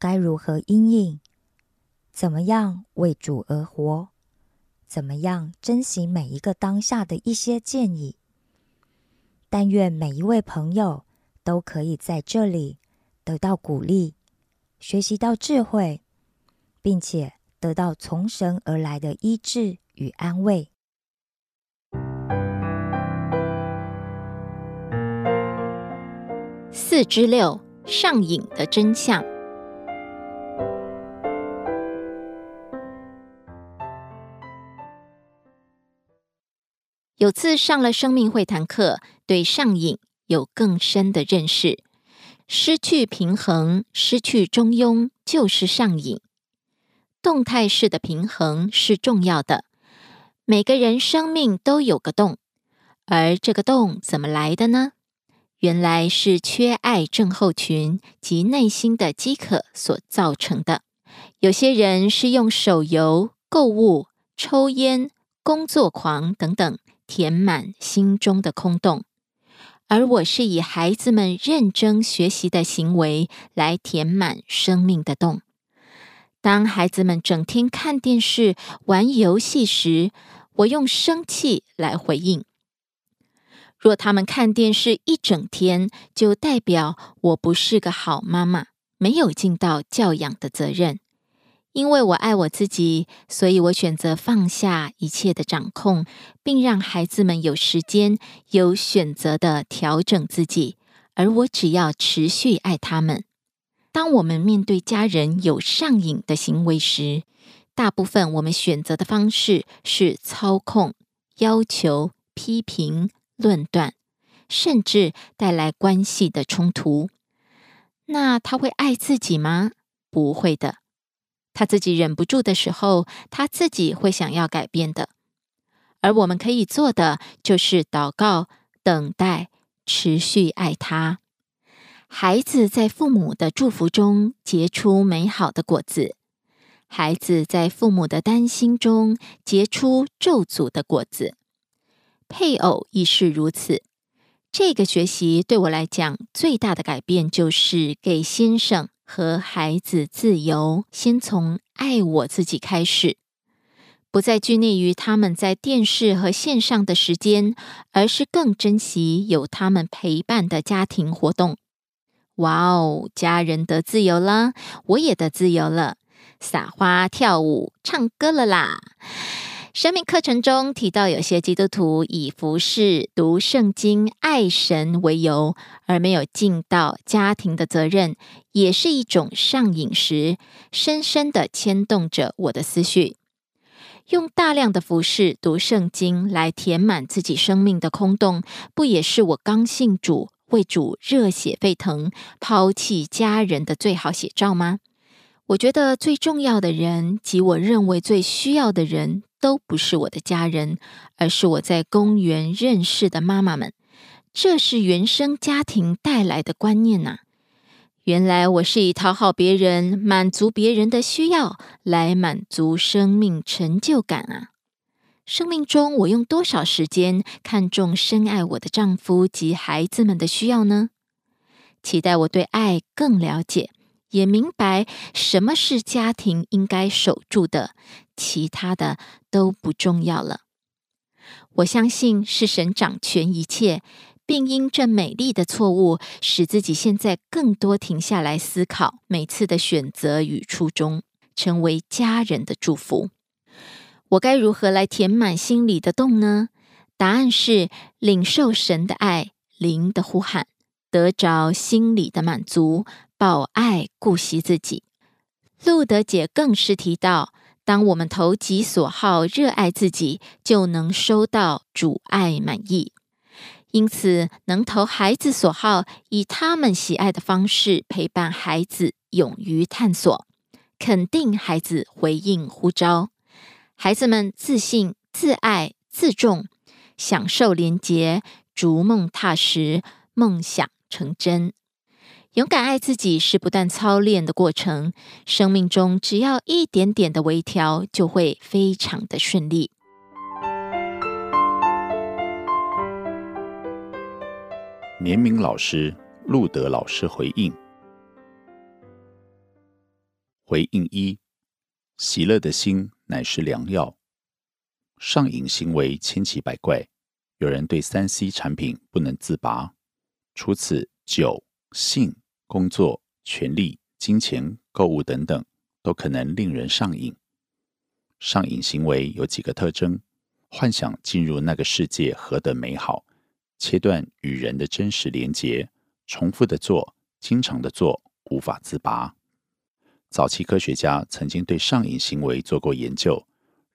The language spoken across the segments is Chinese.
该如何应应，怎么样为主而活，怎么样珍惜每一个当下的一些建议。但愿每一位朋友都可以在这里得到鼓励，学习到智慧，并且得到从神而来的医治。与安慰。四之六上瘾的真相。有次上了生命会谈课，对上瘾有更深的认识。失去平衡，失去中庸，就是上瘾。动态式的平衡是重要的。每个人生命都有个洞，而这个洞怎么来的呢？原来是缺爱症候群及内心的饥渴所造成的。有些人是用手游、购物、抽烟、工作狂等等填满心中的空洞，而我是以孩子们认真学习的行为来填满生命的洞。当孩子们整天看电视、玩游戏时，我用生气来回应。若他们看电视一整天，就代表我不是个好妈妈，没有尽到教养的责任。因为我爱我自己，所以我选择放下一切的掌控，并让孩子们有时间、有选择的调整自己，而我只要持续爱他们。当我们面对家人有上瘾的行为时，大部分我们选择的方式是操控、要求、批评、论断，甚至带来关系的冲突。那他会爱自己吗？不会的。他自己忍不住的时候，他自己会想要改变的。而我们可以做的就是祷告、等待、持续爱他。孩子在父母的祝福中结出美好的果子。孩子在父母的担心中结出咒诅的果子，配偶亦是如此。这个学习对我来讲最大的改变，就是给先生和孩子自由，先从爱我自己开始，不再拘泥于他们在电视和线上的时间，而是更珍惜有他们陪伴的家庭活动。哇哦，家人得自由了，我也得自由了。撒花、跳舞、唱歌了啦！生命课程中提到，有些基督徒以服侍、读圣经、爱神为由，而没有尽到家庭的责任，也是一种上瘾时，深深的牵动着我的思绪。用大量的服侍、读圣经来填满自己生命的空洞，不也是我刚信主、为主热血沸腾、抛弃家人的最好写照吗？我觉得最重要的人及我认为最需要的人都不是我的家人，而是我在公园认识的妈妈们。这是原生家庭带来的观念呐。原来我是以讨好别人、满足别人的需要来满足生命成就感啊！生命中，我用多少时间看重深爱我的丈夫及孩子们的需要呢？期待我对爱更了解，也明白什么是家庭应该守住的，其他的都不重要了。我相信是神掌权一切。并因这美丽的错误，使自己现在更多停下来思考每次的选择与初衷，成为家人的祝福。我该如何来填满心里的洞呢？答案是领受神的爱，灵的呼喊，得着心里的满足，保爱顾惜自己。路德姐更是提到，当我们投其所好，热爱自己，就能收到主爱满意。因此，能投孩子所好，以他们喜爱的方式陪伴孩子，勇于探索，肯定孩子回应呼召，孩子们自信、自爱、自重，享受连结，逐梦踏实，梦想成真。勇敢爱自己是不断操练的过程，生命中只要一点点的微调，就会非常的顺利。年明老师、路德老师回应：回应一，喜乐的心乃是良药。上瘾行为千奇百怪，有人对三 C 产品不能自拔。除此，酒、性、工作、权力、金钱、购物等等，都可能令人上瘾。上瘾行为有几个特征：幻想进入那个世界何等美好。切断与人的真实连结，重复的做，经常的做，无法自拔。早期科学家曾经对上瘾行为做过研究，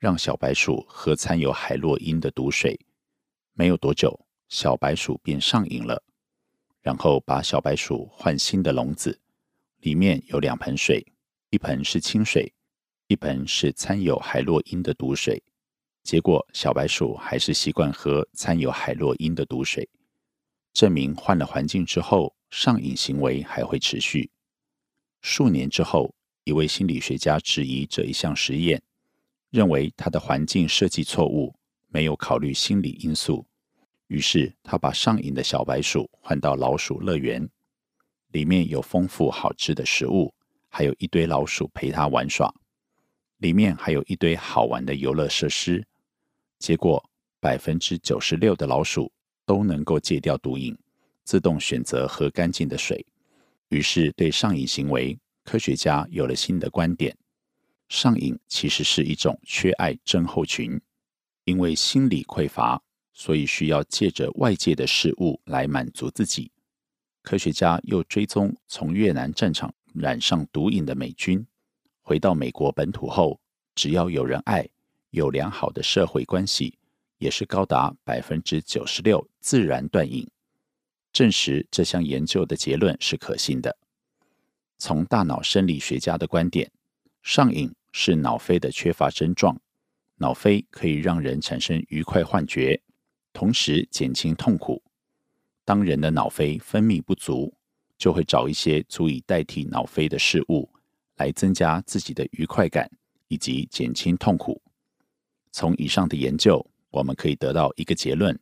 让小白鼠喝掺有海洛因的毒水，没有多久，小白鼠便上瘾了。然后把小白鼠换新的笼子，里面有两盆水，一盆是清水，一盆是掺有海洛因的毒水。结果，小白鼠还是习惯喝掺有海洛因的毒水，证明换了环境之后，上瘾行为还会持续。数年之后，一位心理学家质疑这一项实验，认为他的环境设计错误，没有考虑心理因素。于是，他把上瘾的小白鼠换到老鼠乐园，里面有丰富好吃的食物，还有一堆老鼠陪他玩耍，里面还有一堆好玩的游乐设施。结果，百分之九十六的老鼠都能够戒掉毒瘾，自动选择喝干净的水。于是，对上瘾行为，科学家有了新的观点：上瘾其实是一种缺爱症候群。因为心理匮乏，所以需要借着外界的事物来满足自己。科学家又追踪从越南战场染上毒瘾的美军，回到美国本土后，只要有人爱。有良好的社会关系，也是高达百分之九十六自然断瘾，证实这项研究的结论是可信的。从大脑生理学家的观点，上瘾是脑啡的缺乏症状。脑啡可以让人产生愉快幻觉，同时减轻痛苦。当人的脑啡分泌不足，就会找一些足以代替脑啡的事物，来增加自己的愉快感以及减轻痛苦。从以上的研究，我们可以得到一个结论：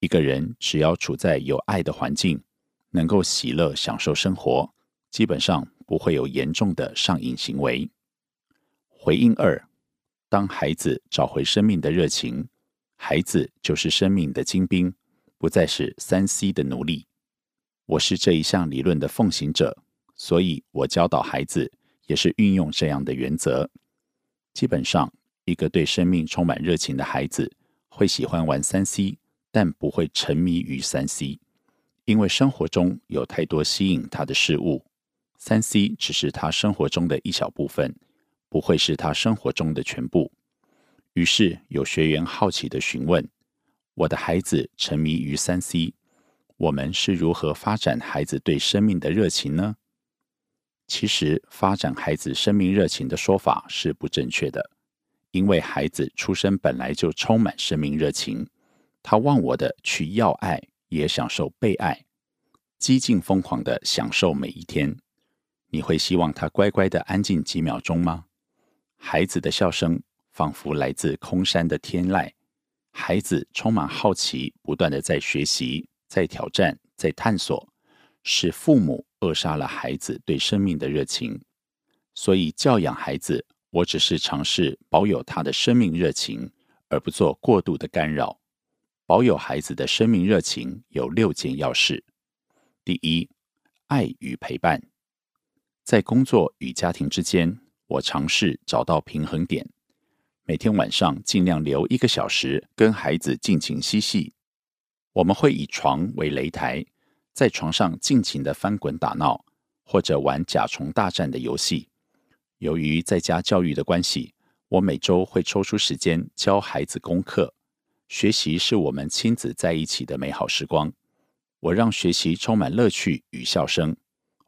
一个人只要处在有爱的环境，能够喜乐享受生活，基本上不会有严重的上瘾行为。回应二：当孩子找回生命的热情，孩子就是生命的精兵，不再是三 C 的奴隶。我是这一项理论的奉行者，所以我教导孩子也是运用这样的原则。基本上。一个对生命充满热情的孩子会喜欢玩三 C，但不会沉迷于三 C，因为生活中有太多吸引他的事物。三 C 只是他生活中的一小部分，不会是他生活中的全部。于是有学员好奇的询问：“我的孩子沉迷于三 C，我们是如何发展孩子对生命的热情呢？”其实，发展孩子生命热情的说法是不正确的。因为孩子出生本来就充满生命热情，他忘我的去要爱，也享受被爱，激进疯狂的享受每一天，你会希望他乖乖的安静几秒钟吗？孩子的笑声仿佛来自空山的天籁，孩子充满好奇，不断的在学习、在挑战、在探索，使父母扼杀了孩子对生命的热情。所以教养孩子，我只是尝试保有他的生命热情，而不做过度的干扰。保有孩子的生命热情有六件要事：第一，爱与陪伴。在工作与家庭之间，我尝试找到平衡点。每天晚上尽量留一个小时跟孩子尽情嬉戏。我们会以床为擂台，在床上尽情的翻滚打闹，或者玩甲虫大战的游戏。由于在家教育的关系，我每周会抽出时间教孩子功课。学习是我们亲子在一起的美好时光。我让学习充满乐趣与笑声。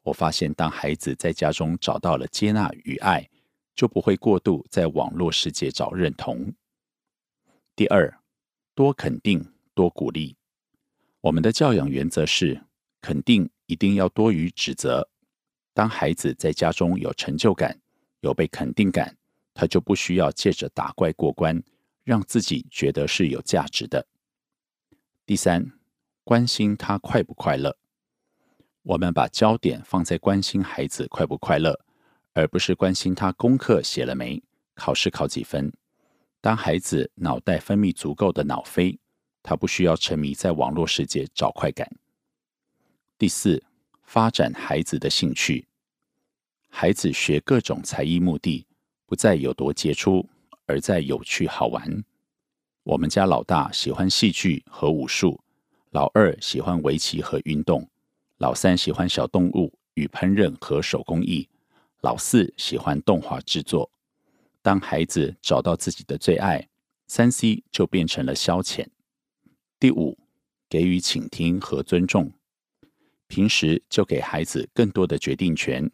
我发现，当孩子在家中找到了接纳与爱，就不会过度在网络世界找认同。第二，多肯定，多鼓励。我们的教养原则是：肯定一定要多于指责。当孩子在家中有成就感、有被肯定感，他就不需要借着打怪过关，让自己觉得是有价值的。第三，关心他快不快乐。我们把焦点放在关心孩子快不快乐，而不是关心他功课写了没，考试考几分。当孩子脑袋分泌足够的脑啡，他不需要沉迷在网络世界找快感。第四，发展孩子的兴趣。孩子学各种才艺目的不在有多杰出，而在有趣好玩。我们家老大喜欢戏剧和武术，老二喜欢围棋和运动。老三喜欢小动物与烹饪和手工艺，老四喜欢动画制作。当孩子找到自己的最爱，三 C 就变成了消遣。第五，给予倾听和尊重。平时就给孩子更多的决定权，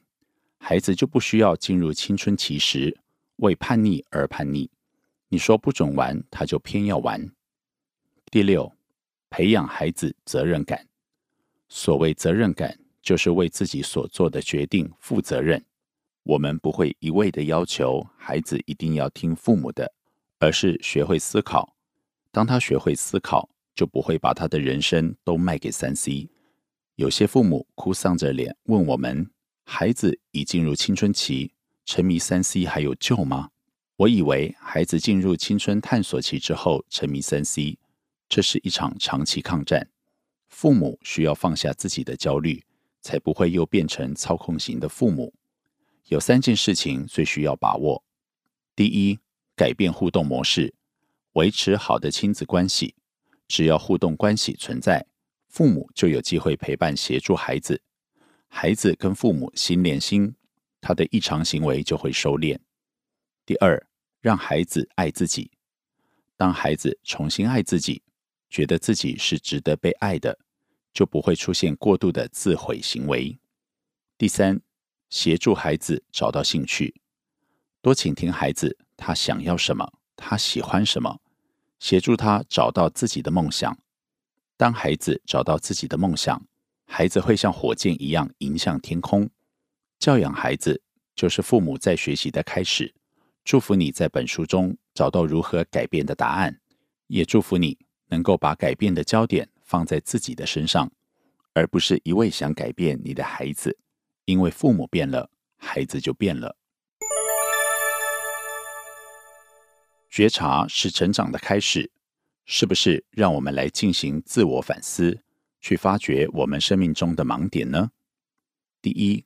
孩子就不需要进入青春期时为叛逆而叛逆。你说不准玩，他就偏要玩。第六，培养孩子责任感。所谓责任感，就是为自己所做的决定负责任。我们不会一味的要求孩子一定要听父母的，而是学会思考。当他学会思考，就不会把他的人生都卖给三 C。有些父母哭丧着脸问我们：“孩子已进入青春期，沉迷三 C 还有救吗？”我以为孩子进入青春探索期之后沉迷三 C，这是一场长期抗战。父母需要放下自己的焦虑，才不会又变成操控型的父母。有三件事情最需要把握：第一，改变互动模式，维持好的亲子关系。只要互动关系存在，父母就有机会陪伴协助孩子。孩子跟父母心连心，他的异常行为就会收敛。第二，让孩子爱自己。当孩子重新爱自己。觉得自己是值得被爱的，就不会出现过度的自毁行为。第三，协助孩子找到兴趣，多倾听孩子他想要什么，他喜欢什么，协助他找到自己的梦想。当孩子找到自己的梦想，孩子会像火箭一样迎向天空。教养孩子就是父母在学习的开始。祝福你在本书中找到如何改变的答案，也祝福你。能够把改变的焦点放在自己的身上，而不是一味想改变你的孩子，因为父母变了，孩子就变了。觉察是成长的开始，是不是？让我们来进行自我反思，去发掘我们生命中的盲点呢？第一，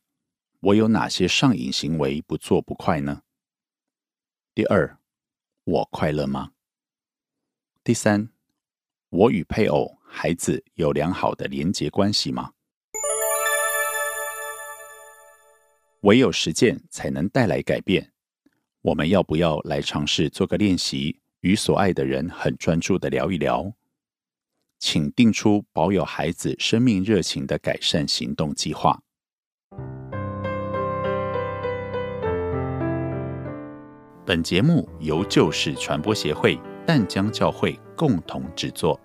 我有哪些上瘾行为不做不快呢？第二，我快乐吗？第三。我与配偶、孩子有良好的连结关系吗？唯有实践才能带来改变。我们要不要来尝试做个练习，与所爱的人很专注的聊一聊？请定出保有孩子生命热情的改善行动计划。本节目由旧事传播协会淡江教会共同制作。